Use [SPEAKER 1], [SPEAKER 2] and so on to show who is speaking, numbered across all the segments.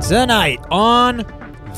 [SPEAKER 1] Tonight on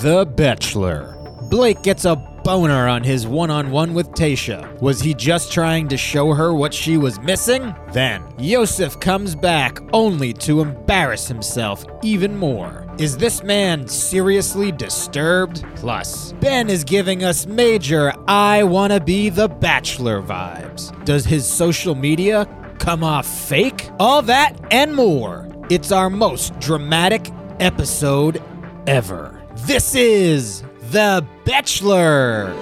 [SPEAKER 1] The Bachelor, Blake gets a boner on his one on one with Tayshia. Was he just trying to show her what she was missing? Then, Yosef comes back only to embarrass himself even more. Is this man seriously disturbed? Plus, Ben is giving us major I wanna be the Bachelor vibes. Does his social media come off fake? All that and more. It's our most dramatic episode ever. This is The Bachelor.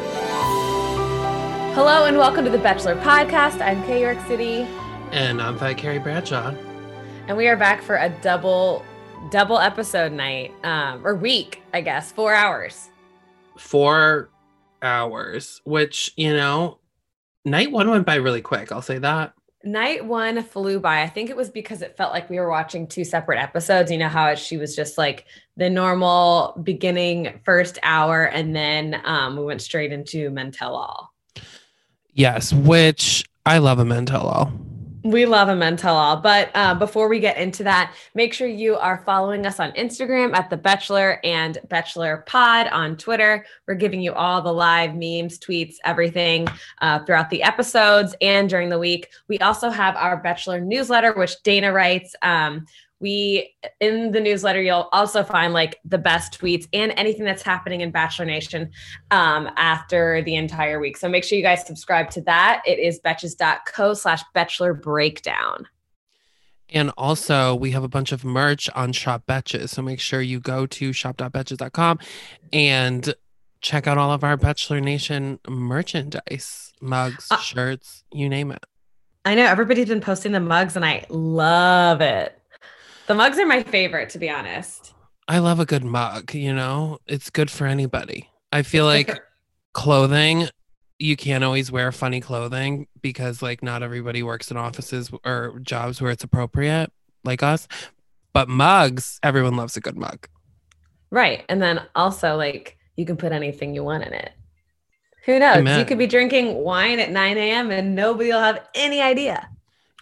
[SPEAKER 2] Hello and welcome to the Bachelor Podcast. I'm Kay York City,
[SPEAKER 3] And I'm Fat Carrie Bradshaw.
[SPEAKER 2] and we are back for a double double episode night um, or week, I guess, four hours.
[SPEAKER 3] Four hours, which, you know, night one went by really quick. I'll say that.
[SPEAKER 2] Night one flew by. I think it was because it felt like we were watching two separate episodes. You know how she was just like the normal beginning first hour, and then um, we went straight into Men Tell All.
[SPEAKER 3] Yes, which I love a Mentello.
[SPEAKER 2] We love a Men Tell All. But uh, before we get into that, make sure you are following us on Instagram at The Bachelor and Bachelor Pod on Twitter. We're giving you all the live memes, tweets, everything uh, throughout the episodes and during the week. We also have our Bachelor newsletter, which Dana writes. Um, we in the newsletter you'll also find like the best tweets and anything that's happening in bachelor nation um, after the entire week so make sure you guys subscribe to that it is betches.co slash bachelor breakdown
[SPEAKER 3] And also, we have a bunch of merch on Shop Betches. So make sure you go to shop.betches.com and check out all of our Bachelor Nation merchandise mugs,
[SPEAKER 2] Uh,
[SPEAKER 3] shirts, you name it.
[SPEAKER 2] i know everybody's been posting the mugs and i love it the mugs are my favorite to be honest.
[SPEAKER 3] I love a good mug, you know, it's good for anybody. I feel like clothing you can't always wear funny clothing because like not everybody works in offices or jobs where it's appropriate like us. But mugs everyone loves a good mug.
[SPEAKER 2] Right and then also like you can put anything you want in it. Who knows?
[SPEAKER 3] Amen.
[SPEAKER 2] you could be drinking wine at 9 a.m and nobody will have any idea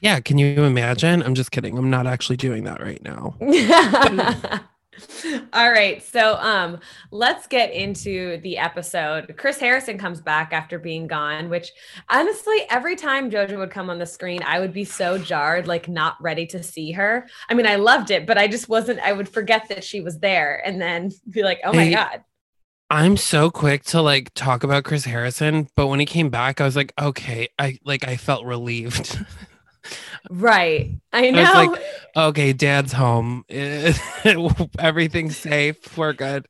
[SPEAKER 3] yeah can you imagine i'm just kidding i'm not actually doing that right now
[SPEAKER 2] All right. So um let's get into the episode. Chris Harrison comes back after being gone, which honestly, every time Jojo would come on the screen, I would be so jarred, like not ready to see her. I mean, I loved it, but I just wasn't, I would forget that she was there and then be like, oh my
[SPEAKER 3] Hey,
[SPEAKER 2] God.
[SPEAKER 3] i'm so quick to like talk about chris harrison but when he came back i was like okay i like i felt relieved
[SPEAKER 2] Right. I
[SPEAKER 3] I
[SPEAKER 2] know.
[SPEAKER 3] was like, okay dad's home. Everything's safe. We're good.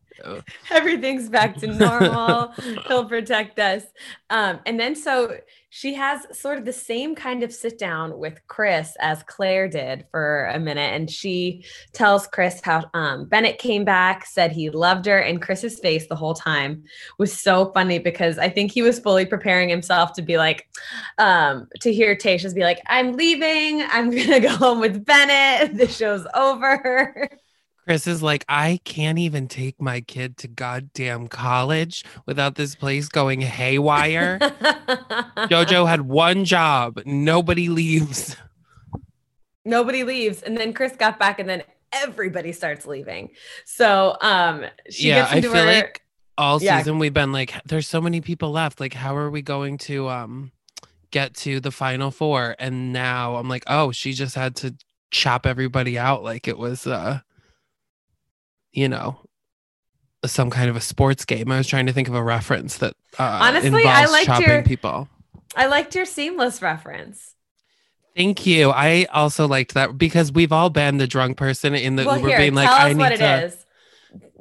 [SPEAKER 2] Everything's back to normal. He'll protect us. Um, and then so she has sort of the same kind of sit down with chris as claire did for a minute and she tells chris how um, bennett came back said he loved her and chris's face the whole time was so funny because i think he was fully preparing himself to be like um, to hear Tayshia's be like i'm leaving. I'm gonna go home with bennett. The show's over
[SPEAKER 3] Chris is like, I can't even take my kid to goddamn college without this place going haywire. Jojo had one job. Nobody leaves.
[SPEAKER 2] nobody leaves and then chris got back and then everybody starts leaving so um she
[SPEAKER 3] yeah,
[SPEAKER 2] gets
[SPEAKER 3] I
[SPEAKER 2] into
[SPEAKER 3] feel
[SPEAKER 2] her
[SPEAKER 3] like all
[SPEAKER 2] Yeah.
[SPEAKER 3] season we've been like, there's so many people left. Like, how are we going to um get to the final four? And now I'm like, oh, she just had to chop everybody out like it was uh you know some kind of a sports game. I was trying to think of a reference that uh
[SPEAKER 2] Honestly, I liked
[SPEAKER 3] chopping
[SPEAKER 2] your-
[SPEAKER 3] people.
[SPEAKER 2] i liked your seamless reference
[SPEAKER 3] Thank you. I also liked that because we've all been the drunk person in the
[SPEAKER 2] well
[SPEAKER 3] Uber
[SPEAKER 2] here
[SPEAKER 3] being like, I need
[SPEAKER 2] what
[SPEAKER 3] to.
[SPEAKER 2] is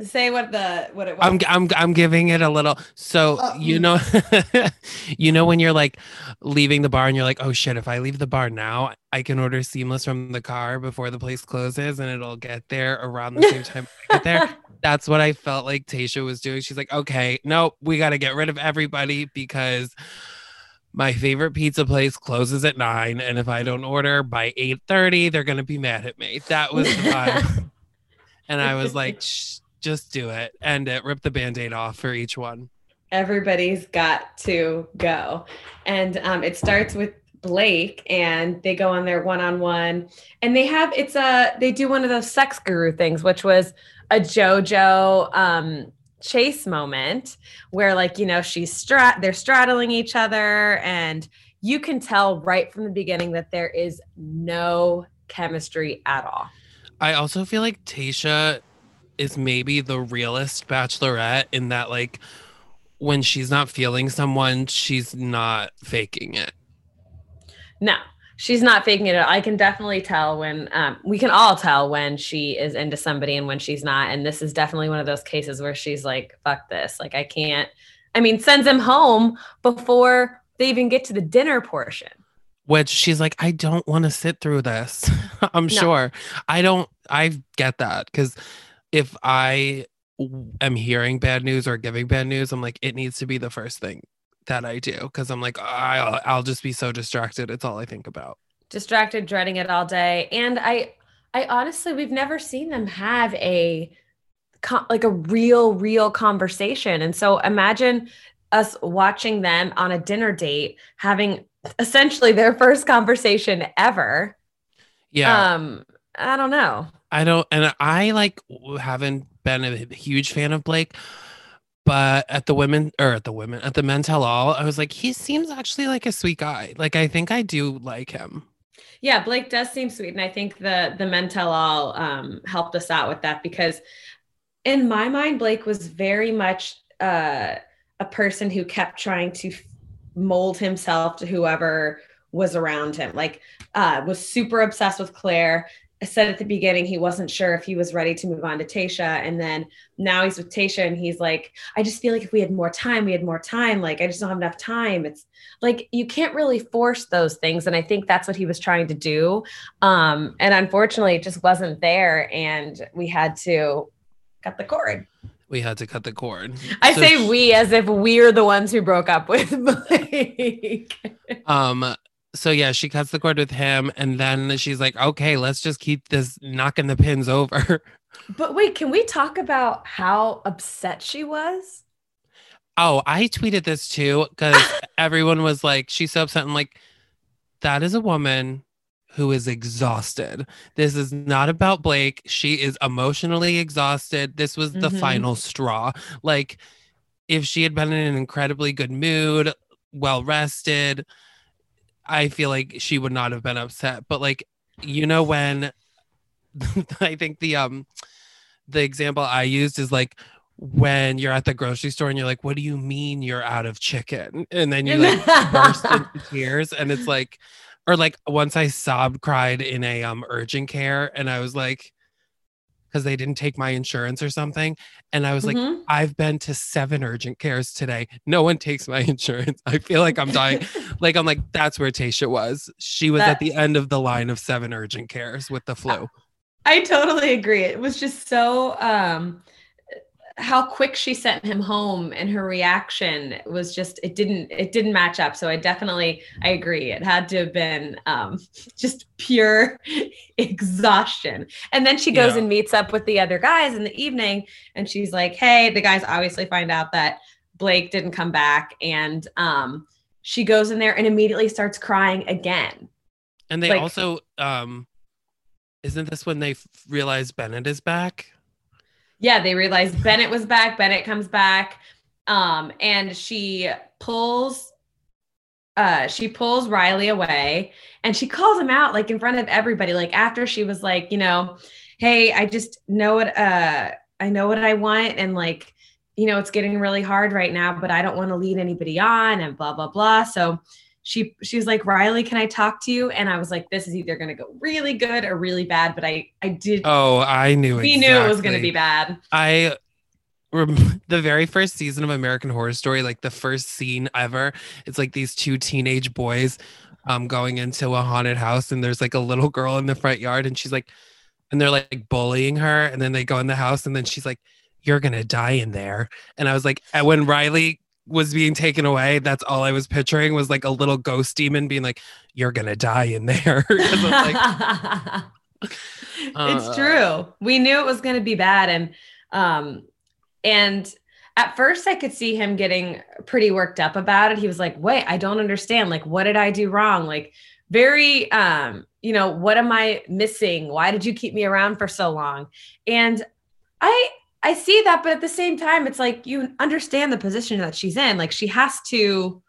[SPEAKER 2] say what the what it was.
[SPEAKER 3] I'm I'm I'm giving it a little. So
[SPEAKER 2] Oh,
[SPEAKER 3] you
[SPEAKER 2] mm.
[SPEAKER 3] know, you know when you're like leaving the bar and you're like, oh shit, if I leave the bar now, I can order seamless from the car before the place closes, and it'll get there around the same time I get there. That's what I felt like Tayshia was doing. She's like, okay, nope, we got to get rid of everybody because my favorite pizza place closes at nine, and if I don't order by eight thirty, they're gonna be mad at me. That was the vibe. and I was like, Shh, just do it, and it rip the band-aid off for each one.
[SPEAKER 2] everybody's got to go. And um, it starts with Blake and they go on their one-on-one and they have it's a they do one of those sex guru things, which was a JoJo um chase moment where like you know she's strat they're straddling each other and you can tell right from the beginning that there is no chemistry at all.
[SPEAKER 3] I also feel like Tayshia is maybe the realest bachelorette in that like when she's not feeling someone, she's not faking it.
[SPEAKER 2] No, she's not faking it. at all. I can definitely tell when um, we can all tell when she is into somebody and when she's not. And this is definitely one of those cases where she's like, fuck this. Like, I can't. I mean, sends him home before they even get to the dinner portion.
[SPEAKER 3] Which she's like, I don't want to sit through this. I'm sure. I don't, I get that. Cause if I am hearing bad news or giving bad news, I'm like, it needs to be the first thing that I do. Cause I'm like, I'll, I'll just be so distracted. It's all I think about.
[SPEAKER 2] Distracted, dreading it all day. And I, I honestly, we've never seen them have a, like a real, real conversation. And so imagine us watching them on a dinner date, having essentially their first conversation ever.
[SPEAKER 3] Yeah.
[SPEAKER 2] Um, I don't know.
[SPEAKER 3] I don't, and I like haven't been a huge fan of Blake, but at the women or at the women at the men tell all, I was like, he seems actually like a sweet guy. Like I think I do like him.
[SPEAKER 2] Yeah, Blake does seem sweet, and I think the the men tell all um, helped us out with that because, in my mind, Blake was very much uh, a person who kept trying to mold himself to whoever was around him. Like, uh, was super obsessed with Claire. I said at the beginning he wasn't sure if he was ready to move on to Tayshia, and then now he's with Tayshia, and he's like, I just feel like if we had more time, we had more time. Like, I just don't have enough time. It's like you can't really force those things and i think that's what he was trying to do um and unfortunately it just wasn't there and we had to cut the cord
[SPEAKER 3] We had to cut the cord.
[SPEAKER 2] i
[SPEAKER 3] So
[SPEAKER 2] say we as if we're the ones who broke up with blake
[SPEAKER 3] Um, so yeah, she cuts the cord with him, and then she's like, okay, let's just keep this knocking the pins over.
[SPEAKER 2] but wait can we talk about how upset she was
[SPEAKER 3] Oh, I tweeted this too because everyone was like, she's so upset. I'm like, that is a woman who is exhausted. This is not about Blake. She is emotionally exhausted. This was the
[SPEAKER 2] Mhm.
[SPEAKER 3] final straw. Like, if she had been in an incredibly good mood, well rested, I feel like she would not have been upset. But like, you know, when I think the um the example I used is like when you're at the grocery store and you're like, what do you mean you're out of chicken? And then you like burst into tears and it's like or like once I sobbed cried in a um urgent care and I was like because they didn't take my insurance or something and I was like
[SPEAKER 2] Mhm.
[SPEAKER 3] I've been to seven urgent cares today. No one takes my insurance. I feel like I'm dying. Like I'm like that's where Tayshia was. She was at the end of the line of seven urgent cares with the flu.
[SPEAKER 2] I totally agree. It was just so um how quick she sent him home and her reaction was just it didn't it didn't match up. So I definitely I agree. It had to have been um just pure exhaustion. And then she goes
[SPEAKER 3] Yeah.
[SPEAKER 2] and meets up with the other guys in the evening and she's like, "Hey, the guys obviously find out that Blake didn't come back and um she goes in there and immediately starts crying again.
[SPEAKER 3] and they
[SPEAKER 2] like-
[SPEAKER 3] also um isn't this when they f- realize Bennett is back
[SPEAKER 2] yeah, they realized Bennett was back. Bennett comes back. Um, and she pulls uh she pulls Riley away and she calls him out like in front of everybody. Like after she was like, you know, hey, I just know what uh I know what I want and like you know it's getting really hard right now, but I don't want to lead anybody on and blah blah blah. So she she was like, Riley, can I talk to you? And I was like, this is either gonna go really good or really bad. But I I did
[SPEAKER 3] Oh, I knew
[SPEAKER 2] we
[SPEAKER 3] exactly.
[SPEAKER 2] knew it was gonna be bad.
[SPEAKER 3] I the very first season of American Horror Story, like the first scene ever, it's like these two teenage boys um going into a haunted house and there's like a little girl in the front yard and she's like and they're like bullying her and then they go in the house and then she's like you're going to die in there. And I was like and when Riley was being taken away, that's all I was picturing was like a little ghost demon being like you're to die in there. like,
[SPEAKER 2] it's
[SPEAKER 3] Uh.
[SPEAKER 2] true. We knew it was to be bad, and um, and at first I could see him getting pretty worked up about it. He was like, "Wait, I don't understand. Like, what did I do wrong? Like, very, um, you know, what am I missing? Why did you keep me around for so long?" And I I see that, but at the same time, it's like you understand the position that she's in. Like, she has to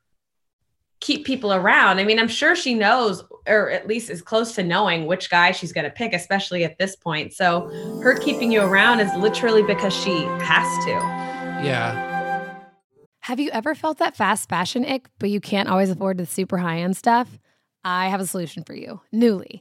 [SPEAKER 2] keep people around. I mean, I'm sure she knows, or at least is close to knowing which guy she's going to pick, especially at this point. So her keeping you around is literally because she has to.
[SPEAKER 3] yeah.
[SPEAKER 4] Have you ever felt that fast fashion ick, but you can't always afford the super high end stuff? I have a solution for you Nuuly.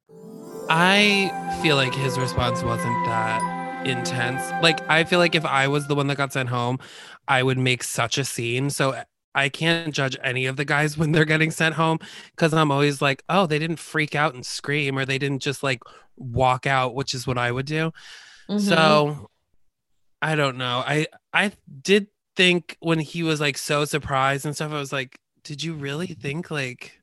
[SPEAKER 3] I feel like his response wasn't that intense. Like, I feel like if I was the one that got sent home, I would make such a scene. So I can't judge any of the guys when they're getting sent home because I'm always like, oh, they didn't freak out and scream or they didn't just like walk out, which is what I would do.
[SPEAKER 2] Mm-hmm.
[SPEAKER 3] So I don't know. I I did think when he was like so surprised and stuff, I was like, did you really think like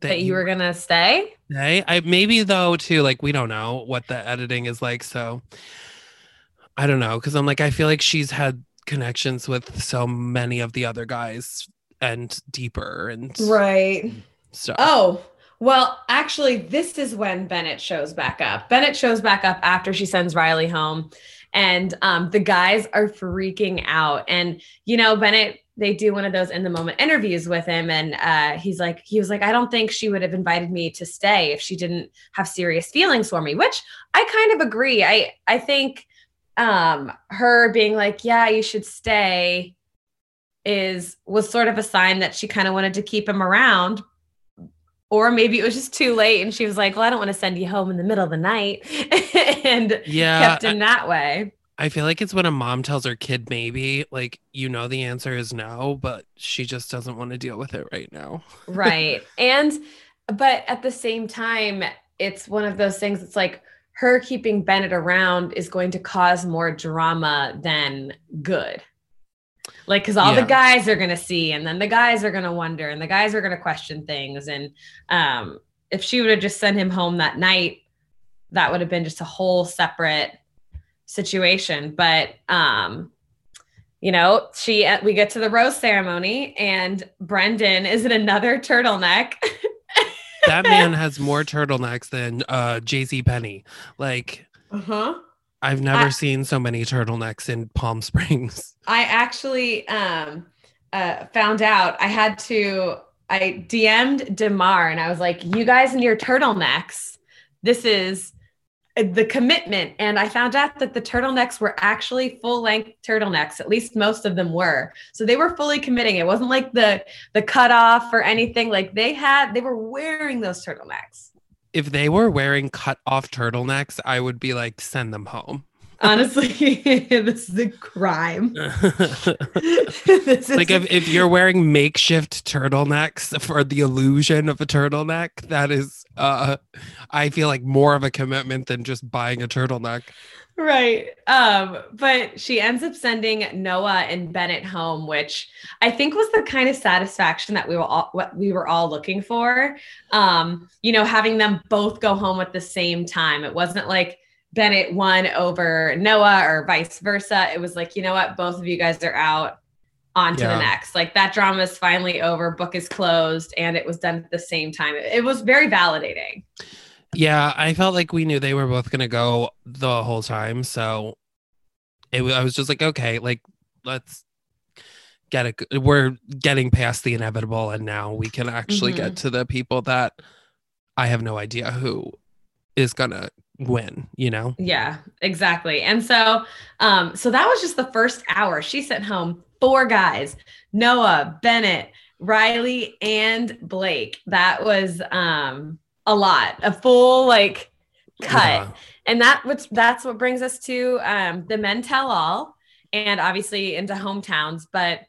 [SPEAKER 2] that you were to stay?
[SPEAKER 3] Hey, I maybe though too, like we don't know what the editing is like. So I don't know. Cause I'm like, I feel like she's had connections with so many of the other guys and deeper and
[SPEAKER 2] Right.
[SPEAKER 3] stuff.
[SPEAKER 2] Oh, well, actually, this is when Bennett shows back up. Bennett shows back up after she sends Riley home, and um, the guys are freaking out. And you know, Bennett, they do one of those in the moment interviews with him, and uh, he's like, he was like, I don't think she would have invited me to stay if she didn't have serious feelings for me. Which I kind of agree. I I think um, her being like, yeah, you should stay, is was sort of a sign that she kind of wanted to keep him around or maybe it was just too late and she was like well i don't want to send you home in the middle of the night and
[SPEAKER 3] Yeah,
[SPEAKER 2] kept in that way
[SPEAKER 3] I feel like it's when a mom tells her kid maybe, like you know the answer is no, but she just doesn't want to deal with it right now.
[SPEAKER 2] right and but at the same time it's one of those things it's like her keeping bennett around is going to cause more drama than good like because all
[SPEAKER 3] Yeah.
[SPEAKER 2] the guys are going to see and then the guys are going to wonder and the guys are going to question things and um if she would have just sent him home that night that would have been just a whole separate situation but um you know she uh, we get to the rose ceremony and brendan is in another turtleneck
[SPEAKER 3] that man has more turtlenecks than uh JCPenney. Like
[SPEAKER 2] Uh-huh.
[SPEAKER 3] I've never
[SPEAKER 2] I-
[SPEAKER 3] seen so many turtlenecks in Palm Springs.
[SPEAKER 2] I actually um uh found out I had to I DM'd Demar and I was like, you guys in your turtlenecks, this is uh, Uh, the commitment. And I found out that the turtlenecks were actually full length turtlenecks. At least most of them were. So they were fully committing. It wasn't like the the cutoff or anything. Like they had, they were wearing those turtlenecks.
[SPEAKER 3] If they were wearing cut off turtlenecks, I would be like, send them home.
[SPEAKER 2] Honestly, this is a crime. Is
[SPEAKER 3] like if, if you're wearing makeshift turtlenecks for the illusion of a turtleneck, that is uh I feel like more of a commitment than just buying a turtleneck.
[SPEAKER 2] Right. Um, but she ends up sending Noah and Bennett home, which I think was the kind of satisfaction that we were all what we were all looking for. Um, you know, having them both go home at the same time. It wasn't like Bennett won over Noah or vice versa. It was like, you know what, both of you guys are out on to
[SPEAKER 3] Yeah.
[SPEAKER 2] the next. Like that drama is finally over, book is closed, and it was done at the same time. It, it was very validating.
[SPEAKER 3] Yeah, I felt like we knew they were both gonna go the whole time, so it I was just like, okay, like let's get it. We're getting past the inevitable, and now we can actually
[SPEAKER 2] Mhm.
[SPEAKER 3] get to the people that I have no idea who is gonna win. You know?
[SPEAKER 2] Yeah, exactly. And so um so that was just the first hour. She sent home four guys, Noah, Bennett, Riley and Blake. That was um a lot. A full like cut.
[SPEAKER 3] Yeah.
[SPEAKER 2] And that what's that's what brings us to um the men tell all and obviously into hometowns, but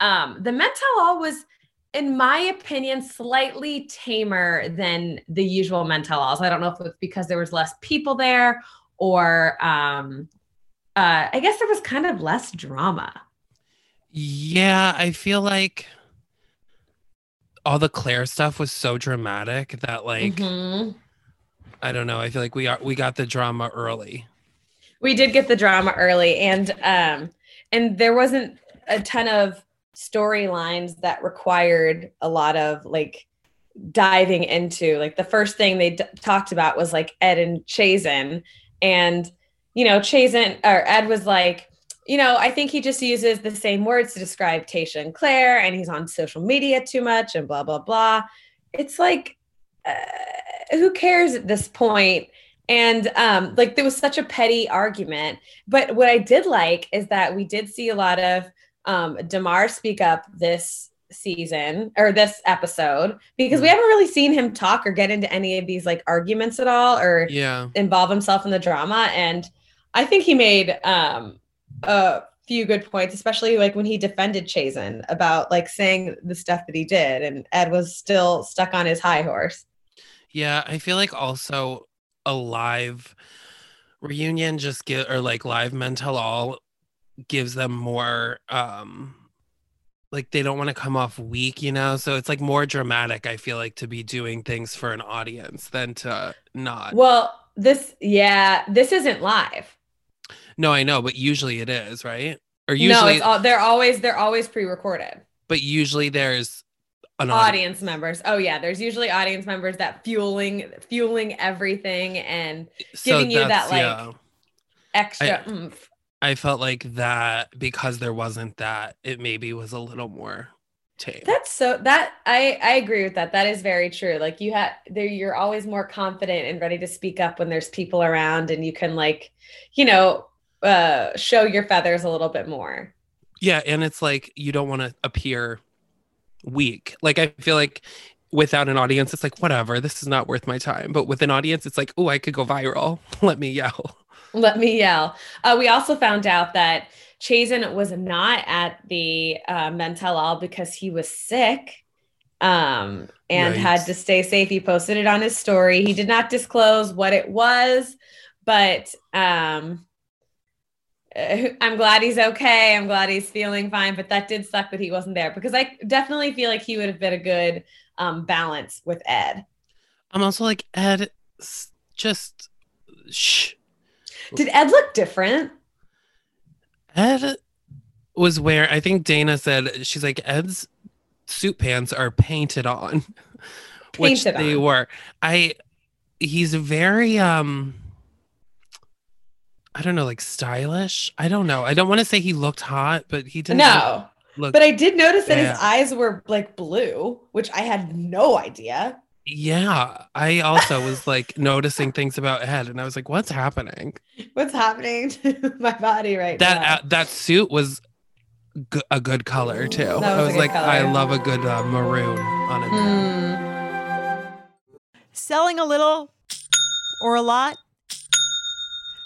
[SPEAKER 2] um the men tell all was in my opinion, slightly tamer than the usual men tell alls. I don't know if it's because there was less people there or um uh I guess there was kind of less drama.
[SPEAKER 3] Yeah, I feel like all the Claire stuff was so dramatic that like
[SPEAKER 2] Mhm.
[SPEAKER 3] I don't know. I feel like we are we got the drama early.
[SPEAKER 2] we did get the drama early and um and there wasn't a ton of storylines that required a lot of like diving into like the first thing they d- talked about was like ed and Chasen and you know Chasen or ed was like you know i think he just uses the same words to describe Tayshia and claire and he's on social media too much and blah blah blah it's like uh, who cares at this point? and um like there was such a petty argument but what i did like is that we did see a lot of um demar speak up this season or this episode because we haven't really seen him talk or get into any of these like arguments at all or
[SPEAKER 3] Yeah.
[SPEAKER 2] involve himself in the drama and i think he made um a few good points especially like when he defended Chasen about like saying the stuff that he did and ed was still stuck on his high horse
[SPEAKER 3] Yeah, I feel like also a live reunion just get or like live Men Tell All gives them more um like they don't want to come off weak, you know? So it's like more dramatic, I feel like, to be doing things for an audience than to not.
[SPEAKER 2] well this yeah this isn't live
[SPEAKER 3] No, I know, but usually it is, right? Or
[SPEAKER 2] no,
[SPEAKER 3] usually
[SPEAKER 2] it's all they're always they're always pre-recorded.
[SPEAKER 3] but usually there's an audience.
[SPEAKER 2] Audience members. Oh yeah, there's usually audience members that fueling fueling everything and giving you that, like,
[SPEAKER 3] yeah.
[SPEAKER 2] extra
[SPEAKER 3] I-
[SPEAKER 2] oomph.
[SPEAKER 3] I felt like that because there wasn't that, it maybe was a little more tame.
[SPEAKER 2] That's so that I I agree with that. That is very true. Like you have there you're always more confident and ready to speak up when there's people around and you can like, you know, uh show your feathers a little bit more.
[SPEAKER 3] Yeah, and it's like you don't want to appear weak. Like I feel like without an audience, it's like whatever, this is not worth my time. But with an audience, it's like, oh, I could go viral. Let me yell.
[SPEAKER 2] Let me yell. Uh, we also found out that Chasen was not at the uh, Men Tell All because he was sick um, and had to stay safe. He posted it on his story. He did not disclose what it was, but um, I'm glad he's okay. I'm glad he's feeling fine. But that did suck that he wasn't there because I definitely feel like he would have been a good um, balance with Ed.
[SPEAKER 3] I'm also like Ed, just shh.
[SPEAKER 2] Did Ed look different?
[SPEAKER 3] Ed was where I think Dana said she's like Ed's suit pants are painted on, which they
[SPEAKER 2] on.
[SPEAKER 3] were. I he's very um I don't know, like stylish. I don't know. I don't want to say he looked hot, but he didn't
[SPEAKER 2] No,
[SPEAKER 3] look
[SPEAKER 2] but I did notice that
[SPEAKER 3] Yeah.
[SPEAKER 2] his eyes were like blue, which I had no idea.
[SPEAKER 3] yeah. I also was like noticing things about Ed and I was like, what's happening?
[SPEAKER 2] What's happening to my body right
[SPEAKER 3] That
[SPEAKER 2] now?
[SPEAKER 3] uh, that suit was g- a good color too.
[SPEAKER 2] That was
[SPEAKER 3] I
[SPEAKER 2] a
[SPEAKER 3] was
[SPEAKER 2] good
[SPEAKER 3] like, I love a good uh, maroon on a man.
[SPEAKER 2] Hmm.
[SPEAKER 5] Selling a little or a lot?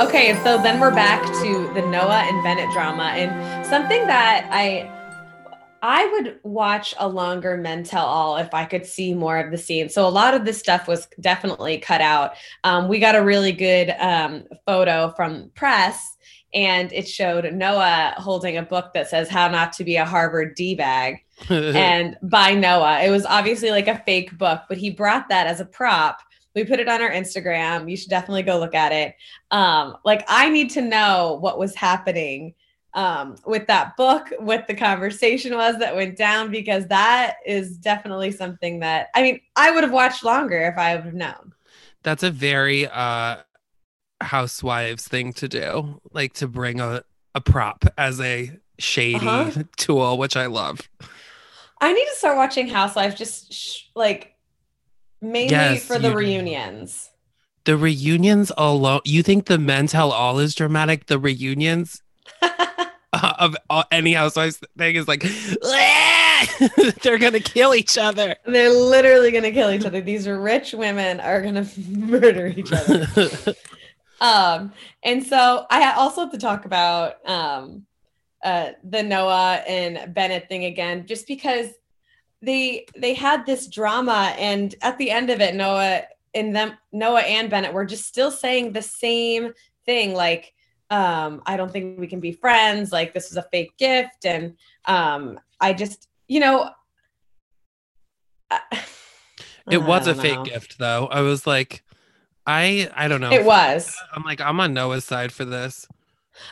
[SPEAKER 2] Okay, so then we're back to the Noah and Bennett drama, and something that I I would watch a longer Men Tell All if I could see more of the scene. So a lot of this stuff was definitely cut out. Um, we got a really good um, photo from press, and it showed Noah holding a book that says "How Not to Be a Harvard D Bag." and by Noah. It was obviously like a fake book, but he brought that as a prop. We put it on our Instagram. You should definitely go look at it. Um, like I need to know what was happening um, with that book, what the conversation was that went down, because that is definitely something that I mean, I would have watched longer if I would have known.
[SPEAKER 3] That's a very uh housewives thing to do, like to bring a, a prop as a shady
[SPEAKER 2] Uh-huh.
[SPEAKER 3] tool, which I love.
[SPEAKER 2] I need to start watching Housewives just sh- like mainly
[SPEAKER 3] Yes,
[SPEAKER 2] for the reunions.
[SPEAKER 3] The reunions alone, you think the men tell all is dramatic? The reunions of all, any housewives thing is like, they're gonna kill each other.
[SPEAKER 2] They're literally going to kill each other. These rich women are going to murder each other. um, and so I also have to talk about um, uh, the Noah and Bennett thing again, just because they they had this drama, and at the end of it, Noah and them, Noah and Bennett were just still saying the same thing, like. Um, I don't think we can be friends. Like this is a fake gift, and um, I just, you know, I-
[SPEAKER 3] it was a
[SPEAKER 2] don't
[SPEAKER 3] fake
[SPEAKER 2] know.
[SPEAKER 3] gift though. I was like, I I don't know.
[SPEAKER 2] It was.
[SPEAKER 3] I'm like, I'm on Noah's side for this.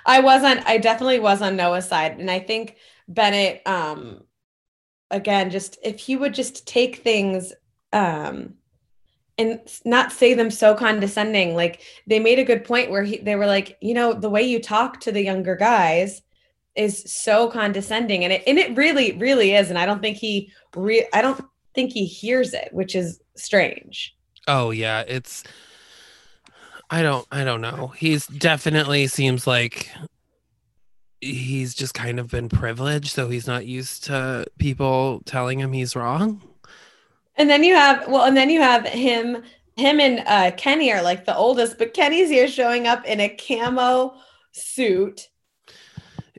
[SPEAKER 2] I wasn't. I definitely was on Noah's side, and I think Bennett, um, again, just if he would just take things, um, and not say them so condescending. Like they made a good point where he, they were like, you know, the way you talk to the younger guys is so condescending, and it and it really, really is. And I don't think he, re- I don't think he hears it, which is strange.
[SPEAKER 3] Oh yeah, it's I don't I don't know. He's definitely seems like he's just kind of been privileged, so he's not used to people telling him he's wrong.
[SPEAKER 2] And then you have well, and then you have him him and uh, Kenny are like the oldest, but Kenny's here showing up in a camo suit.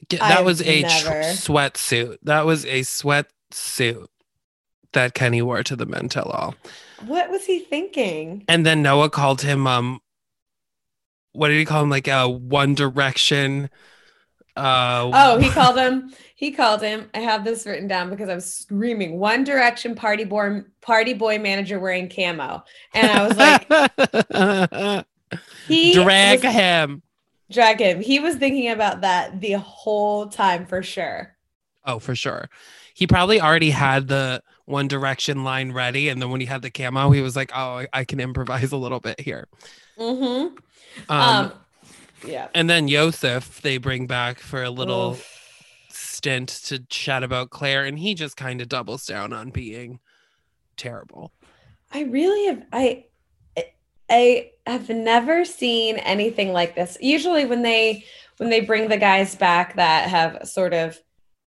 [SPEAKER 3] That
[SPEAKER 2] I've
[SPEAKER 3] was a tr-
[SPEAKER 2] never-
[SPEAKER 3] sweatsuit. That was a sweatsuit that Kenny wore to the Men Tell All.
[SPEAKER 2] What was he thinking?
[SPEAKER 3] And then Noah called him um what did he call him? Like a One Direction. Uh
[SPEAKER 2] Oh, he called him. He called him. I have this written down because I was screaming One Direction party boy party boy manager wearing camo, and I was like, he
[SPEAKER 3] drag
[SPEAKER 2] was-
[SPEAKER 3] him.
[SPEAKER 2] drag him. He was thinking about that the whole time for sure.
[SPEAKER 3] Oh, for sure. He probably already had the One Direction line ready, and then when he had the camo, he was like, "Oh, I, I can improvise a little bit here."
[SPEAKER 2] Mm-hmm.
[SPEAKER 3] Um,
[SPEAKER 2] Um, yeah.
[SPEAKER 3] and then Yosef, they bring back for a little
[SPEAKER 2] Oof.
[SPEAKER 3] stint to chat about Claire, and he just kind of doubles down on being terrible.
[SPEAKER 2] I really have I I have never seen anything like this. Usually when they when they bring the guys back that have sort of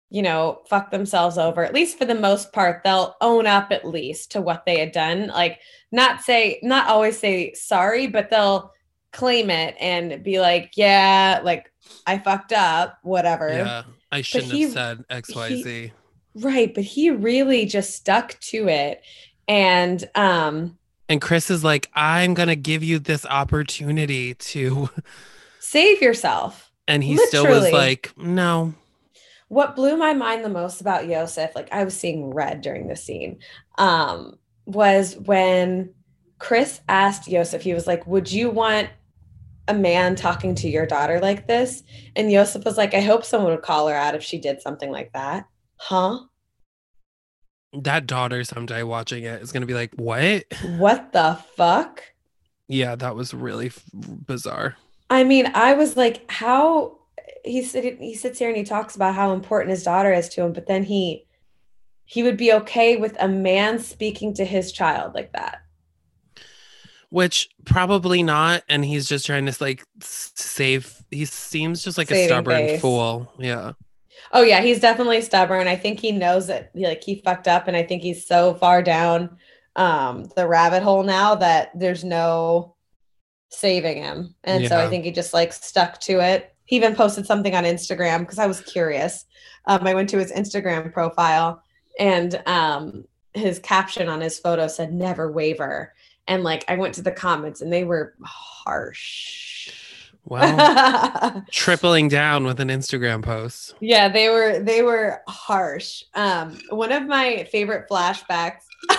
[SPEAKER 2] you know fucked themselves over at least for the most part they'll own up at least to what they had done like not say not always say sorry but they'll claim it and be like yeah like I fucked up whatever
[SPEAKER 3] Yeah, I shouldn't
[SPEAKER 2] he-
[SPEAKER 3] have said X, Y, Z.
[SPEAKER 2] right but he really just stuck to it and um
[SPEAKER 3] And Chris is like, "I'm gonna give you this opportunity to,"
[SPEAKER 2] save yourself
[SPEAKER 3] and he still was like, "No."
[SPEAKER 2] what blew my mind the most about Yosef, like I was seeing red during the scene, um, was when Chris asked Yosef, he was like, Would you want a man talking to your daughter like this? And Yosef was like, I hope someone would call her out if she did something like that. Huh?
[SPEAKER 3] That daughter someday watching it is gonna be like, "What?"
[SPEAKER 2] What the fuck?
[SPEAKER 3] Yeah, that was really f- bizarre.
[SPEAKER 2] I mean, I was like, how he sit he sits here and he talks about how important his daughter is to him, but then he he would be okay with a man speaking to his child like that.
[SPEAKER 3] Which probably not, and he's just trying to like save. He seems just like a stubborn
[SPEAKER 2] face.
[SPEAKER 3] fool. Yeah,
[SPEAKER 2] Oh yeah, he's definitely stubborn. I think he knows that like he fucked up and I think he's so far down um the rabbit hole now that there's no saving him. And so I think he just like stuck to it. He even posted something on Instagram because I was curious. Um I went to his Instagram profile and um his caption on his photo said never waver. And like I went to the comments and they were harsh.
[SPEAKER 3] well, tripling down with an Instagram post.
[SPEAKER 2] Yeah, they were they were harsh. Um, one of my favorite flashbacks.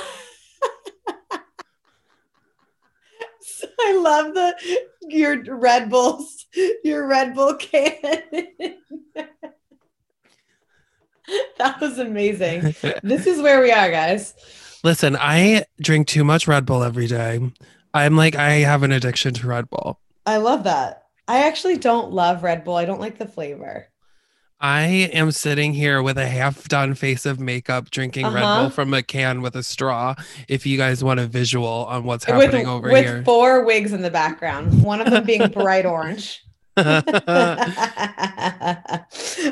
[SPEAKER 2] I love the your Red Bulls, your Red Bull can. that was amazing. This is where we are, guys.
[SPEAKER 3] Listen, I drink too much Red Bull every day. I'm like, I have an addiction to Red Bull.
[SPEAKER 2] I love that. I actually don't love Red Bull. I don't like the flavor.
[SPEAKER 3] I am sitting here with a half done face of makeup, drinking Red
[SPEAKER 2] Uh-huh.
[SPEAKER 3] Bull from a can with a straw. If you guys want a visual on what's
[SPEAKER 2] With,
[SPEAKER 3] happening over here.
[SPEAKER 2] with four wigs in the background, one of them being bright orange.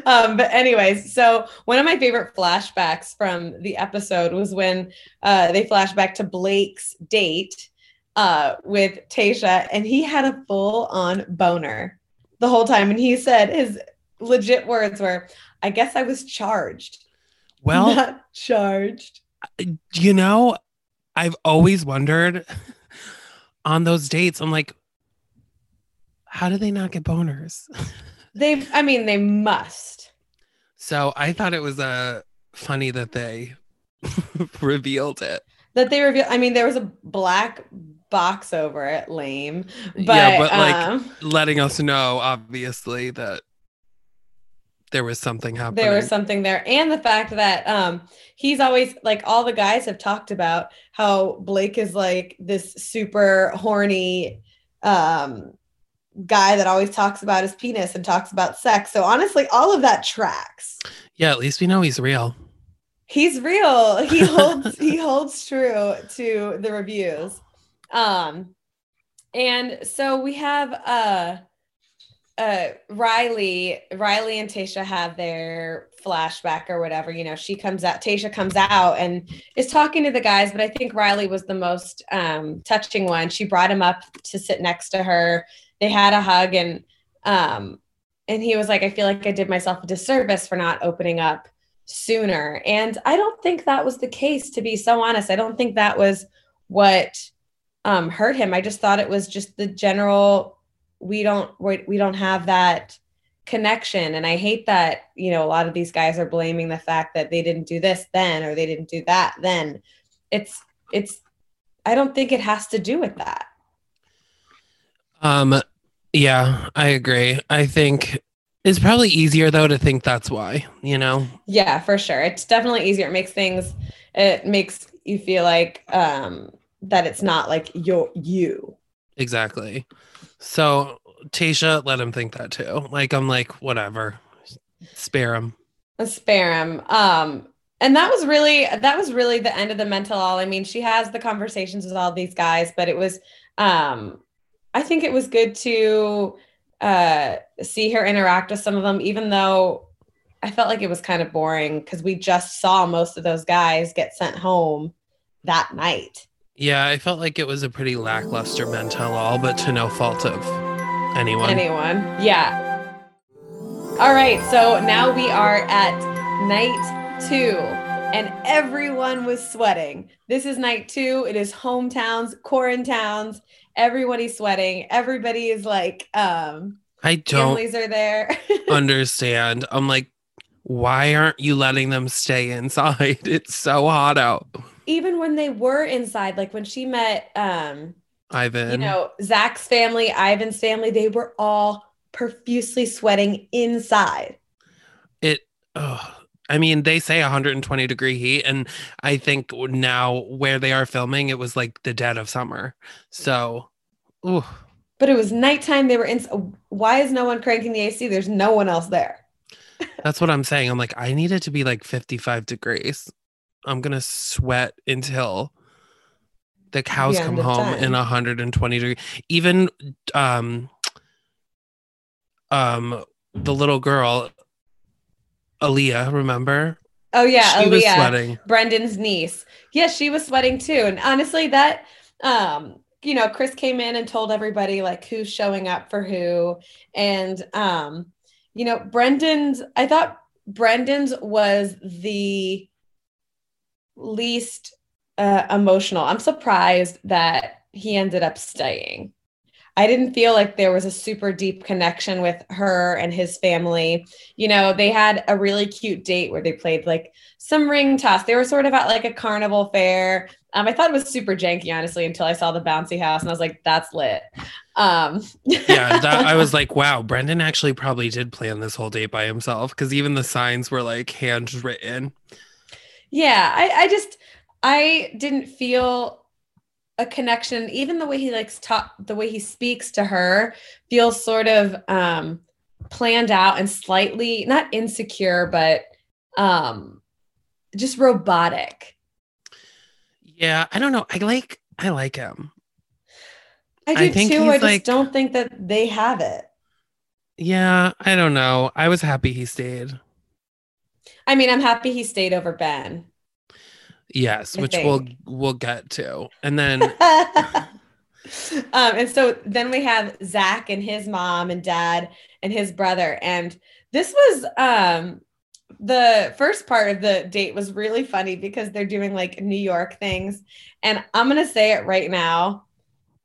[SPEAKER 2] Um, but anyways, so one of my favorite flashbacks from the episode was when uh, they flash back to Blake's date uh, with Tayshia, and he had a full on boner the whole time, and he said his legit words were, "I guess I was charged,
[SPEAKER 3] well,
[SPEAKER 2] not charged."
[SPEAKER 3] you know, I've always wondered on those dates, I'm like, how do they not get boners?
[SPEAKER 2] They, I mean, they must.
[SPEAKER 3] So I thought it was uh, funny that they revealed it.
[SPEAKER 2] That they reveal. I mean, there was a black box over it, lame. But,
[SPEAKER 3] Yeah, but, like,
[SPEAKER 2] um,
[SPEAKER 3] letting us know, obviously, that there was something happening.
[SPEAKER 2] there was something there and the fact that um he's always like all the guys have talked about how blake is like this super horny um guy that always talks about his penis and talks about sex so honestly all of that tracks
[SPEAKER 3] yeah, at least we know he's real.
[SPEAKER 2] he's real he holds he holds true to the reviews um and so we have uh uh Riley, Riley and Tayshia have their flashback or whatever, you know, she comes out, Tayshia comes out and is talking to the guys, but I think Riley was the most um touching one. She brought him up to sit next to her. They had a hug and um and he was like, I feel like I did myself a disservice for not opening up sooner. And I don't think that was the case, to be so honest. I don't think that was what um, hurt him. I just thought it was just the general, we don't, we don't have that connection. And I hate that, you know, a lot of these guys are blaming the fact that they didn't do this then or they didn't do that then. It's, it's, I don't think it has to do with that.
[SPEAKER 3] Um, yeah, I agree. I think it's probably easier though to think that's why, you know?
[SPEAKER 2] Yeah, for sure. It's definitely easier. It makes things it makes you feel like um that it's not like you're you.
[SPEAKER 3] Exactly. So Tayshia let him think that too. Like I'm like, whatever. Spare him.
[SPEAKER 2] Spare him. Um and that was really that was really the end of the Men Tell All. I mean, she has the conversations with all these guys, but it was um I think it was good to uh, see her interact with some of them, even though I felt like it was kind of boring because we just saw most of those guys get sent home that night.
[SPEAKER 3] Yeah, I felt like it was a pretty lackluster Men Tell All, but to no fault of anyone.
[SPEAKER 2] Anyone. Yeah. All right. So now we are at night two, and everyone was sweating. This is night two. It is hometowns, quarantowns, everybody's sweating. Everybody is like, um,
[SPEAKER 3] I don't
[SPEAKER 2] families are there.
[SPEAKER 3] understand. I'm like, why aren't you letting them stay inside? It's so hot out.
[SPEAKER 2] Even when they were inside, like when she met, um,
[SPEAKER 3] Ivan,
[SPEAKER 2] you know, Zac's family, Ivan's family, they were all profusely sweating inside.
[SPEAKER 3] it. Oh, I mean, they say 120 degree heat, and I think now where they are filming, it was like the dead of summer. So, ooh,
[SPEAKER 2] But it was nighttime. They were in. Why is no one cranking the AC? There's no one else there.
[SPEAKER 3] that's what I'm saying. I'm like, I need it to be like 55 degrees. I'm gonna sweat until the cows
[SPEAKER 2] The
[SPEAKER 3] come home
[SPEAKER 2] time.
[SPEAKER 3] in 120 degrees. Even um um the little girl, Aaliyah, remember?
[SPEAKER 2] Oh yeah,
[SPEAKER 3] she was
[SPEAKER 2] Aaliyah,
[SPEAKER 3] sweating.
[SPEAKER 2] Brendan's niece. Yeah, she was sweating too. And honestly, that um, you know, Chris came in and told everybody like who's showing up for who. And um, you know, Brendan's, I thought Brendan's was the least uh, emotional. I'm surprised that he ended up staying. I didn't feel like there was a super deep connection with her and his family. You know, they had a really cute date where they played like some ring toss. They were sort of at like a carnival fair. Um, I thought it was super janky, honestly, until I saw the bouncy house and I was like, that's lit. Um,
[SPEAKER 3] yeah, that, I was like, wow, Brendan actually probably did plan this whole date by himself because even the signs were like handwritten.
[SPEAKER 2] yeah, I, I just, I didn't feel a connection. Even the way he likes talk, the way he speaks to her feels sort of um, planned out and slightly not insecure, but um, just robotic.
[SPEAKER 3] Yeah, I don't know. I like I like him.
[SPEAKER 2] I do
[SPEAKER 3] I think
[SPEAKER 2] too. I just
[SPEAKER 3] like-
[SPEAKER 2] don't think that they have it.
[SPEAKER 3] Yeah, I don't know. I was happy he stayed.
[SPEAKER 2] I mean, I'm happy he stayed over Ben.
[SPEAKER 3] Yes,
[SPEAKER 2] I
[SPEAKER 3] which we'll we'll get to. And then
[SPEAKER 2] um, and so then we have Zac and his mom and dad and his brother. And this was um the first part of the date was really funny because they're doing like New York things. And I'm gonna say it right now.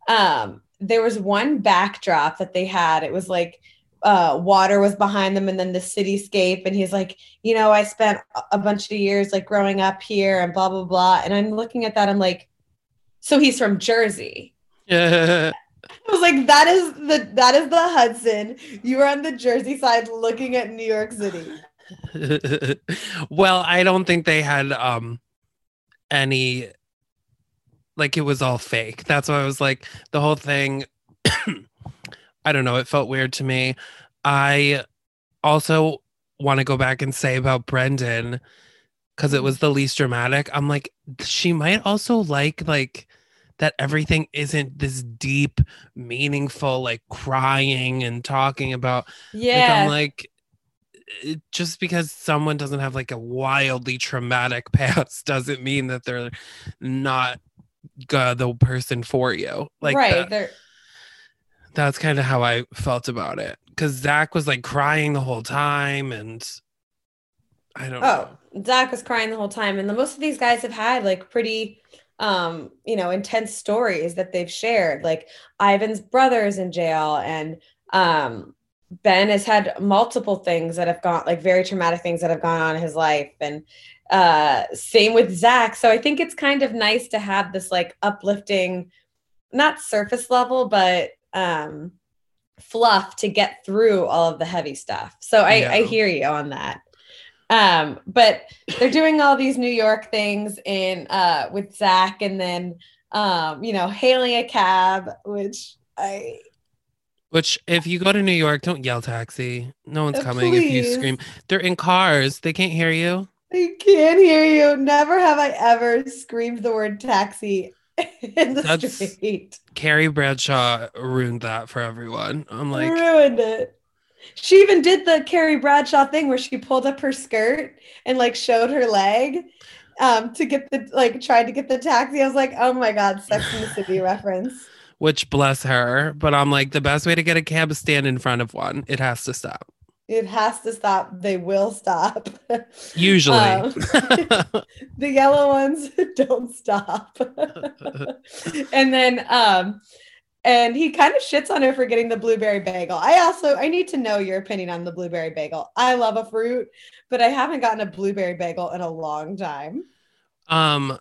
[SPEAKER 2] Um, there was one backdrop that they had. It was like uh water was behind them and then the cityscape and he's like you know i spent a- bunch of years like growing up here and blah blah blah and i'm looking at that i'm like so he's from jersey
[SPEAKER 3] yeah,
[SPEAKER 2] I was like, that is the that is the Hudson. You are on the Jersey side looking at New York City.
[SPEAKER 3] well, I don't think they had um any like it was all fake. That's why I was like the whole thing I don't know, it felt weird to me. I also want to go back and say about Brendan cuz it was the least dramatic. I'm like she might also like like that everything isn't this deep, meaningful, like crying and talking about. Like,
[SPEAKER 2] Yeah.
[SPEAKER 3] I'm like, it- just because someone doesn't have like a wildly traumatic past doesn't mean that they're not uh, the person for you. Like
[SPEAKER 2] right.
[SPEAKER 3] that-
[SPEAKER 2] They're
[SPEAKER 3] that's kind of how I felt about it. Because Zac was like crying the whole time, and I don't
[SPEAKER 2] Oh,
[SPEAKER 3] know.
[SPEAKER 2] Zac was crying the whole time, and the most of these guys have had like pretty, um, you know, intense stories that they've shared. Like Ivan's brother's in jail, and um, Ben has had multiple things that have gone like very traumatic things that have gone on in his life, and uh, same with Zac. So I think it's kind of nice to have this like uplifting, not surface level, but um, fluff to get through all of the heavy stuff. So I, I hear you on that. Um, but they're doing all these New York things in uh with Zac and then um, you know, hailing a cab, which I
[SPEAKER 3] Which, if you go to New York, don't yell taxi. No one's
[SPEAKER 2] Uh,
[SPEAKER 3] coming if you scream. They're in cars. They can't hear you.
[SPEAKER 2] They can't hear you. Never have I ever screamed the word taxi in the
[SPEAKER 3] That's-
[SPEAKER 2] street.
[SPEAKER 3] Carrie Bradshaw ruined that for everyone. I'm like,
[SPEAKER 2] ruined it. She even did the Carrie Bradshaw thing where she pulled up her skirt and like showed her leg um to get the like tried to get the taxi. I was like, oh my god, Sex in the City reference.
[SPEAKER 3] which bless her. But I'm like, the best way to get a cab is stand in front of one. It has to stop.
[SPEAKER 2] It has to stop. They will stop.
[SPEAKER 3] Usually.
[SPEAKER 2] Um, the yellow ones don't stop. and then um and he kind of shits on her for getting the blueberry bagel. I also I need to know your opinion on the blueberry bagel. I love a fruit, but I haven't gotten a blueberry bagel in a long time.
[SPEAKER 3] Um,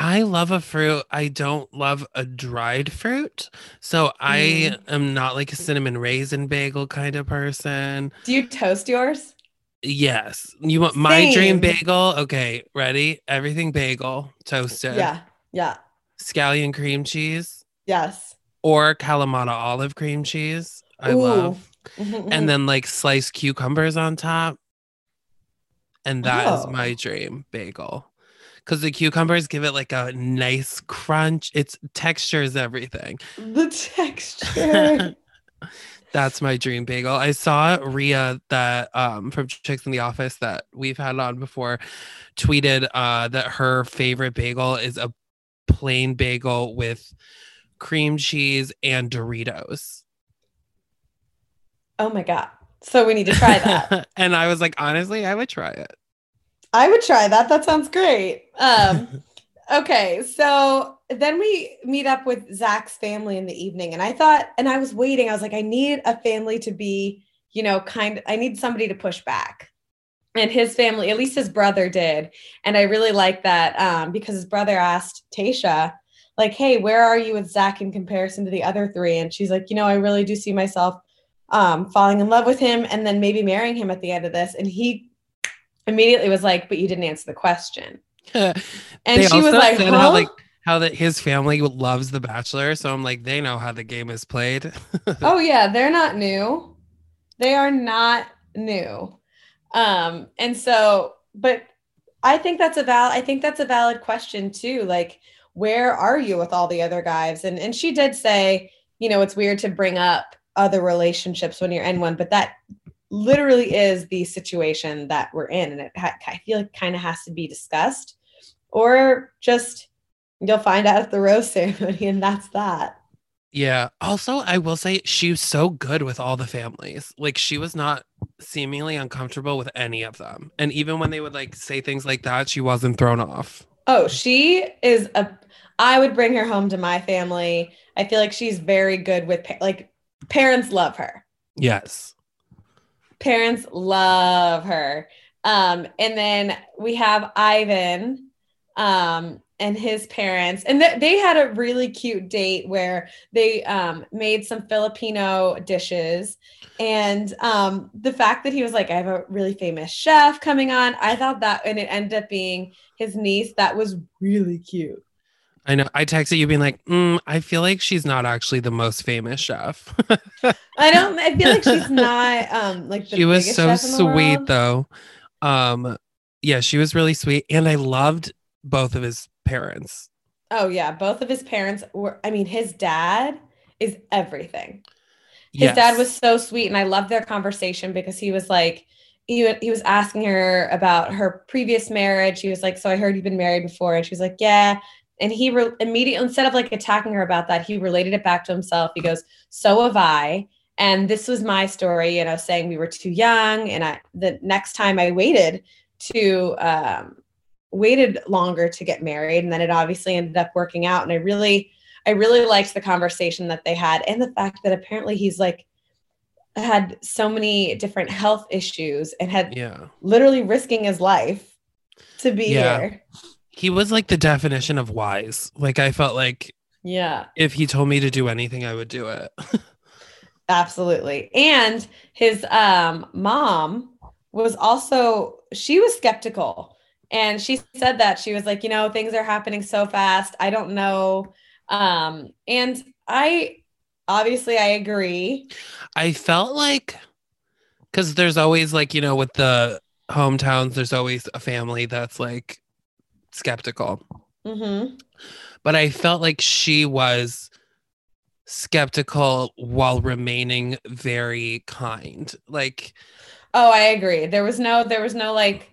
[SPEAKER 3] I love a fruit. I don't love a dried fruit. So I
[SPEAKER 2] Mm.
[SPEAKER 3] am not like a cinnamon raisin bagel kind of person.
[SPEAKER 2] Do you toast yours?
[SPEAKER 3] Yes. You want my dream bagel? Okay, ready? Everything bagel, toasted.
[SPEAKER 2] Yeah. Yeah.
[SPEAKER 3] Scallion cream cheese
[SPEAKER 2] Yes.
[SPEAKER 3] or Kalamata olive cream cheese. I
[SPEAKER 2] Ooh.
[SPEAKER 3] love.
[SPEAKER 2] Mhm, mhm.
[SPEAKER 3] And then like sliced cucumbers on top. And that is
[SPEAKER 2] Oh.
[SPEAKER 3] my dream bagel. Because the cucumbers give it like a nice crunch. It's texture is everything.
[SPEAKER 2] the texture.
[SPEAKER 3] That's my dream bagel. I saw Ria that um from Chicks in the Office that we've had on before tweeted uh that her favorite bagel is a plain bagel with cream cheese and Doritos.
[SPEAKER 2] oh my god. So we need to try that.
[SPEAKER 3] and I was like, honestly, I would try it.
[SPEAKER 2] I would try that. That sounds great. Um, okay, so then we meet up with Zac's family in the evening, and I thought, and I was waiting. I was like, I need a family to be, you know, kind. I need somebody to push back, and his family, at least his brother, did, and I really like that um, because his brother asked Tayshia, like, "Hey, where are you with Zac in comparison to the other three? And she's like, "You know, I really do see myself." Um, falling in love with him and then maybe marrying him at the end of this. And he immediately was like, but you didn't answer the question. And she was like, huh?
[SPEAKER 3] how like how that his family loves The Bachelor. So I'm like, they know how the game is played.
[SPEAKER 2] oh yeah, they're not new. They are not new. Um, and so, but I think that's a val I think that's a valid question too. Like, where are you with all the other guys? And and she did say, you know, it's weird to bring up other relationships when you're in one, but that literally is the situation that we're in, and it I feel like kind of has to be discussed, or just you'll find out at the rose ceremony, and that's that.
[SPEAKER 3] Yeah. Also, I will say she was so good with all the families. Like she was not seemingly uncomfortable with any of them. And even when they would like say things like that, she wasn't thrown off.
[SPEAKER 2] Oh, she is a. I would bring her home to my family. I feel like she's very good with like parents love her.
[SPEAKER 3] Yes.
[SPEAKER 2] Parents love her. Um, and then we have Ivan, um, and his parents, and th- they had a really cute date where they um made some Filipino dishes. And um, the fact that he was like, I have a really famous chef coming on, I thought that, and it ended up being his niece. That was really cute.
[SPEAKER 3] I know. I texted you being like, mm, I feel like she's not actually the most famous chef.
[SPEAKER 2] I don't. I feel like she's not um like the
[SPEAKER 3] she was so
[SPEAKER 2] chef in the
[SPEAKER 3] sweet though. Um, yeah, she was really sweet. And I loved both of his parents.
[SPEAKER 2] Oh yeah, both of his parents were. I mean, his dad is everything. His dad was so sweet, and I loved their conversation because he was like, he he was asking her about her previous marriage. He was like, "So I heard you've been married before," and she was like, "Yeah." And he re- immediately, instead of like attacking her about that, he related it back to himself. He goes, "So have I." And this was my story, you know, saying we were too young. And I, the next time I waited to, um, waited longer to get married. And then it obviously ended up working out. And I really, I really liked the conversation that they had and the fact that apparently he's like, had so many different health issues and had
[SPEAKER 3] Yeah.
[SPEAKER 2] literally risking his life to be
[SPEAKER 3] Yeah.
[SPEAKER 2] here.
[SPEAKER 3] He was like the definition of wise. Like I felt like
[SPEAKER 2] Yeah.
[SPEAKER 3] if he told me to do anything, I would do it.
[SPEAKER 2] Absolutely. And his um, mom was also, she was skeptical. And she said that she was like, you know, things are happening so fast. I don't know. Um, and I obviously I agree.
[SPEAKER 3] I felt like because there's always like, you know, with the hometowns, there's always a family that's like skeptical.
[SPEAKER 2] hmm
[SPEAKER 3] But I felt like she was skeptical while remaining very kind. Like
[SPEAKER 2] Oh, I agree. There was no, there was no like,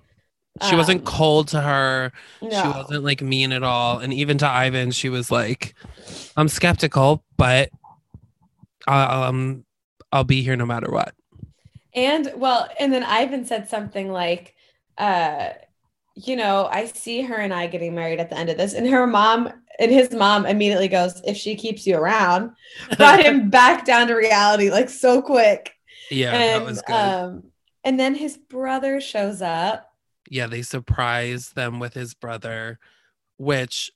[SPEAKER 3] she wasn't
[SPEAKER 2] um,
[SPEAKER 3] cold to her. She wasn't like mean at all. And even to Ivan, she was like, I'm skeptical, but um I'll be here no matter what.
[SPEAKER 2] And well, and then Ivan said something like, uh, you know, I see her and I getting married at the end of this. And her mom and his mom immediately goes, if she keeps you around, brought him back down to reality like so quick.
[SPEAKER 3] yeah,
[SPEAKER 2] and
[SPEAKER 3] that was good.
[SPEAKER 2] um and then his brother shows up.
[SPEAKER 3] yeah, they surprise them with his brother, which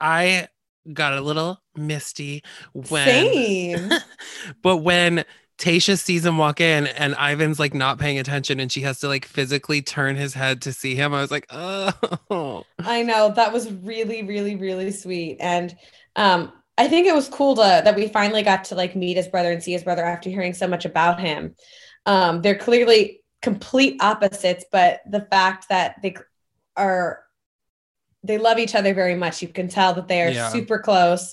[SPEAKER 3] I got a little misty when
[SPEAKER 2] Same.
[SPEAKER 3] but when Tayshia sees him walk in and Ivan's like not paying attention and she has to like physically turn his head to see him, I was like, oh
[SPEAKER 2] I know that was really, really, really sweet. And um, I think it was cool to that we finally got to like meet his brother and see his brother after hearing so much about him. Um, they're clearly complete opposites, but the fact that they are they love each other very much. You can tell that they are
[SPEAKER 3] Yeah.
[SPEAKER 2] super close.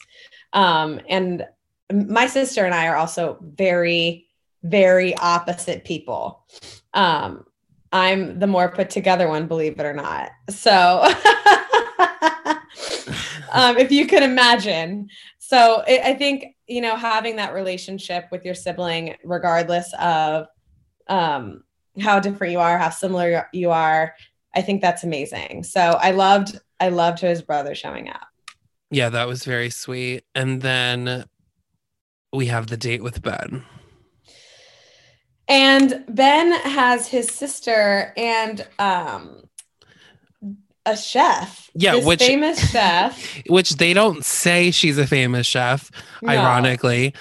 [SPEAKER 2] Um, and my sister and I are also very, very opposite people. Um, I'm the more put together one, believe it or not. So, um, if you could imagine. So, I I think, you know, having that relationship with your sibling, regardless of um, how different you are, how similar you are, I think that's amazing. So, I loved, I loved his brother showing up.
[SPEAKER 3] yeah, that was very sweet. And then we have the date with Ben.
[SPEAKER 2] And Ben has his sister and um, a chef.
[SPEAKER 3] Yeah, which-
[SPEAKER 2] famous chef.
[SPEAKER 3] which they don't say she's a famous chef,
[SPEAKER 2] No.
[SPEAKER 3] ironically,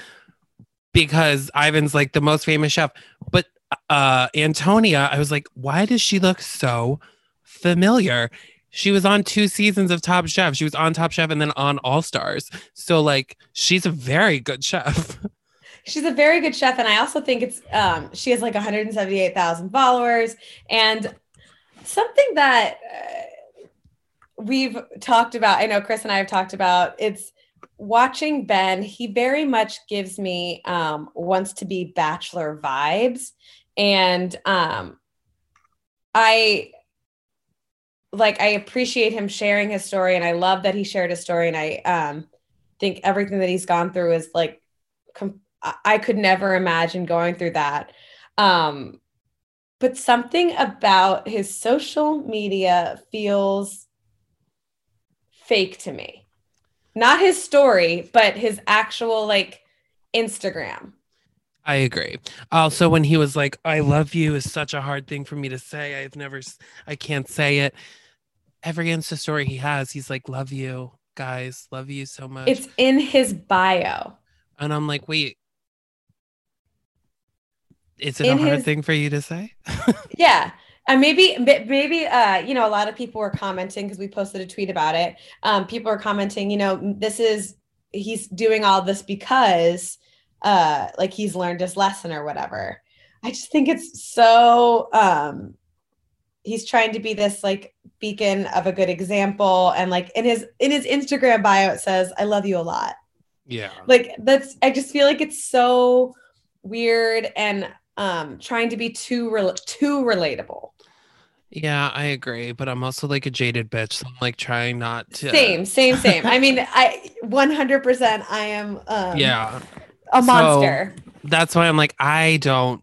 [SPEAKER 3] because Ivan's like the most famous chef. But uh Antonia, I was like, why does she look so familiar? She was on two seasons of Top Chef. She was on Top Chef and then on All Stars. So like she's a very good chef.
[SPEAKER 2] She's a very good chef, and I also think it's um, she has like 178,000 followers, and something that uh, we've talked about. I know Chris and I have talked about. It's watching Ben. He very much gives me um, wants to be bachelor vibes, and um, I like I appreciate him sharing his story, and I love that he shared his story, and I um, think everything that he's gone through is like. Com- I- could never imagine going through that. Um, but something about his social media feels fake to me. Not his story, but his actual like Instagram.
[SPEAKER 3] I agree. Also, when he was like, I love you is such a hard thing for me to say. I've never, I can't say it. Every Insta story he has, he's like, love you, guys, love you so much.
[SPEAKER 2] It's in his bio.
[SPEAKER 3] and I'm like, wait, is it
[SPEAKER 2] In
[SPEAKER 3] a hard
[SPEAKER 2] his-
[SPEAKER 3] thing for you to say?
[SPEAKER 2] Yeah. And maybe, maybe, uh, you know, a lot of people were commenting because we posted a tweet about it. Um, people are commenting, you know, this is, he's doing all this because, uh, like he's learned his lesson or whatever. I just think it's so, um, he's trying to be this like beacon of a good example and like in his in his Instagram bio it says I love you a lot.
[SPEAKER 3] Yeah.
[SPEAKER 2] Like that's I just feel like it's so weird and um trying to be too rel- too relatable.
[SPEAKER 3] Yeah, I agree, but I'm also like a jaded bitch, so I'm like trying not to.
[SPEAKER 2] Same, same, same. I mean, I 100% I am um
[SPEAKER 3] Yeah,
[SPEAKER 2] a
[SPEAKER 3] So-
[SPEAKER 2] monster.
[SPEAKER 3] that's why I'm like I don't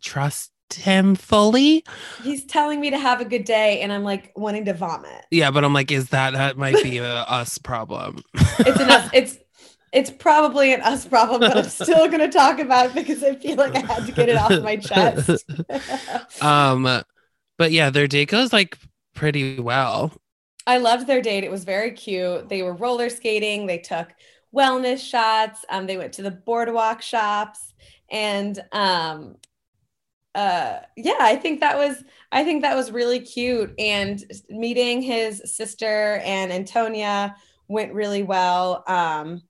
[SPEAKER 3] trust him fully.
[SPEAKER 2] He's telling me to have a good day and I'm like wanting to vomit.
[SPEAKER 3] Yeah, but I'm like, is that that might be a us problem?
[SPEAKER 2] It's an us it's it's probably an us problem, but I'm still gonna talk about it because I feel like I had to get it off my chest.
[SPEAKER 3] um, but yeah, their date goes like pretty well.
[SPEAKER 2] I loved their date. It was very cute. They were roller skating. They took wellness shots. Um, they went to the boardwalk shops, and um, uh, yeah, I think that was I think that was really cute. And meeting his sister and Antonia went really well. Um,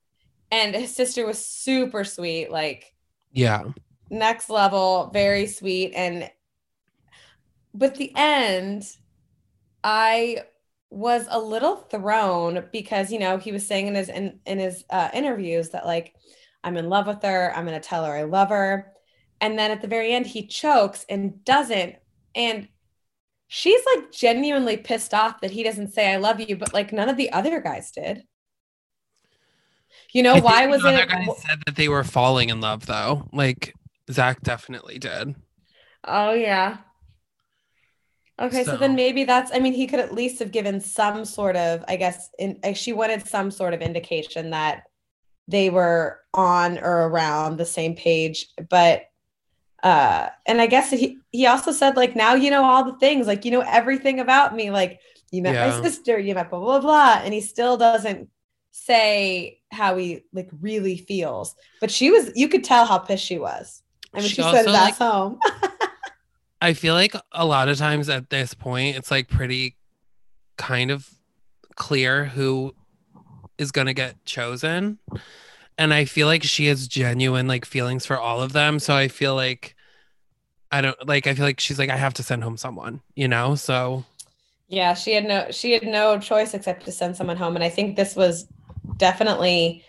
[SPEAKER 2] and his sister was super sweet, like
[SPEAKER 3] Yeah,
[SPEAKER 2] next level, very sweet. And but the end, I was a little thrown because you know he was saying in his in, in his uh, interviews that like I'm in love with her, I'm gonna tell her I love her, and then at the very end he chokes and doesn't, and she's like genuinely pissed off that he doesn't say I love you, but like none of the other guys did. You know
[SPEAKER 3] I
[SPEAKER 2] why
[SPEAKER 3] the
[SPEAKER 2] was
[SPEAKER 3] other
[SPEAKER 2] it?
[SPEAKER 3] guys said that they were falling in love though. Like Zac definitely did.
[SPEAKER 2] Oh yeah. Okay, so,
[SPEAKER 3] So-
[SPEAKER 2] then maybe that's I mean he could at least have given some sort of I guess in like, she wanted some sort of indication that they were on or around the same page but uh and I guess he he also said like now you know all the things like you know everything about me like you met
[SPEAKER 3] Yeah.
[SPEAKER 2] my sister you met blah blah blah and he still doesn't say how he like really feels but she was you could tell how pissed she was I mean
[SPEAKER 3] She
[SPEAKER 2] she, said
[SPEAKER 3] also, like-
[SPEAKER 2] home
[SPEAKER 3] I feel like a lot of times at this point, it's like pretty kind of clear who is going to get chosen. And I feel like she has genuine like feelings for all of them. So I feel like, I don't like, I feel like she's like, I have to send home someone, you know? So
[SPEAKER 2] Yeah, she had no she had no choice except to send someone home and I think this was definitely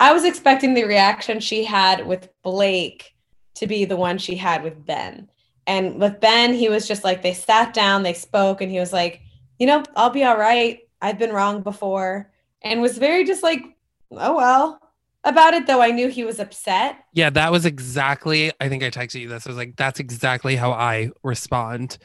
[SPEAKER 2] I was expecting the reaction she had with Blake to be the one she had with Ben. And with Ben, he was just like they sat down, they spoke and he was like, "You know, I'll be all right. I've been wrong before." And was very just like, "Oh well." About it though, I knew he was upset.
[SPEAKER 3] yeah, that was exactly, I think I texted you this. I was like, that's exactly how I respond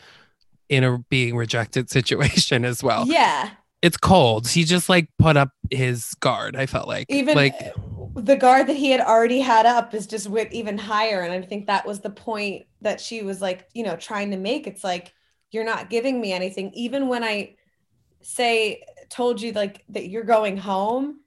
[SPEAKER 3] in a being rejected situation as well.
[SPEAKER 2] Yeah.
[SPEAKER 3] It's cold. He just like put up his guard. I felt like
[SPEAKER 2] even
[SPEAKER 3] like
[SPEAKER 2] the guard that he had already had up is just went even higher and i think that was the point that she was like you know trying to make it's like you're not giving me anything even when i say told you like that you're going home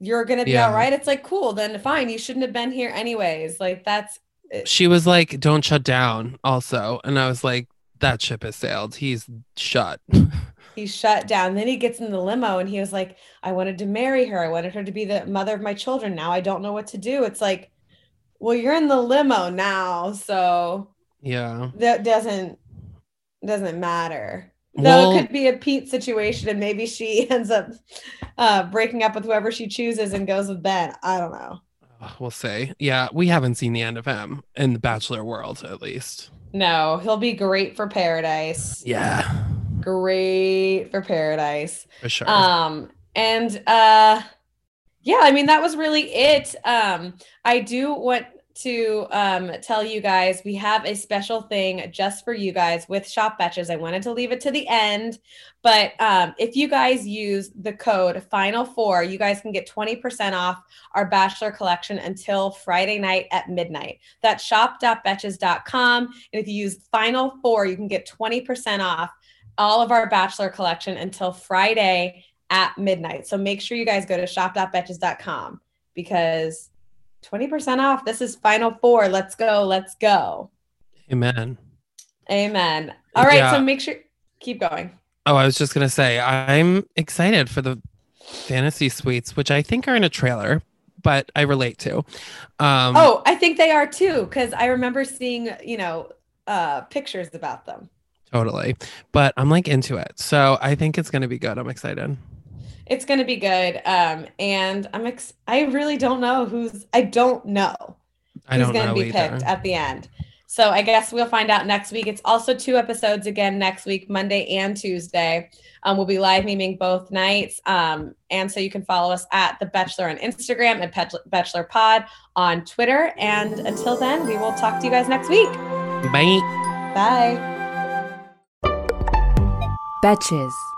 [SPEAKER 2] you're gonna be
[SPEAKER 3] Yeah.
[SPEAKER 2] all right it's like cool then fine you shouldn't have been here anyways like that's
[SPEAKER 3] she was like, "Don't shut down." Also, and I was like, "That ship has sailed. He's shut."
[SPEAKER 2] he's shut down then he gets in the limo and he was like i wanted to marry her i wanted her to be the mother of my children now i don't know what to do it's like well you're in the limo now so
[SPEAKER 3] yeah,
[SPEAKER 2] that doesn't doesn't matter. Though it could be a Pete situation, and maybe she ends up uh, breaking up with whoever she chooses and goes with Ben. I don't know.
[SPEAKER 3] we'll see. Yeah, we haven't seen the end of him in the Bachelor world, at least.
[SPEAKER 2] No, he'll be great for Paradise.
[SPEAKER 3] Yeah,
[SPEAKER 2] Great for Paradise.
[SPEAKER 3] for sure.
[SPEAKER 2] Um, and uh, yeah, I mean that was really it. Um, I do want to um tell you guys we have a special thing just for you guys with shop betches. I wanted to leave it to the end, but um, if you guys use the code final four, you guys can get 20% off our bachelor collection until Friday night at midnight. That's shop.betches.com. And if you use final four, you can get 20% off all of our bachelor collection until Friday at midnight. So make sure you guys go to shop.betches.com because 20% off. This is final four. Let's go. Let's go.
[SPEAKER 3] Amen.
[SPEAKER 2] Amen. All right.
[SPEAKER 3] Yeah.
[SPEAKER 2] So make sure keep going.
[SPEAKER 3] Oh, I was just gonna say I'm excited for the fantasy suites, which I think are in a trailer, but I relate to. Um,
[SPEAKER 2] oh, I think they are too, because I remember seeing, you know, uh pictures about them.
[SPEAKER 3] Totally. But I'm like into it. So I think it's going to be good. I'm excited.
[SPEAKER 2] It's going to be good. Um, and I'm ex- I really don't know who's I don't know
[SPEAKER 3] I
[SPEAKER 2] who's going to be
[SPEAKER 3] either.
[SPEAKER 2] picked at the end. So I guess we'll find out next week. It's also two episodes again next week, Monday and Tuesday. Um, we'll be live memeing both nights. Um, and so you can follow us at The Bachelor on Instagram and Pet- Bachelor Pod on Twitter. And until then, we will talk to you guys next week.
[SPEAKER 3] Bye.
[SPEAKER 2] Bye.
[SPEAKER 6] Betches.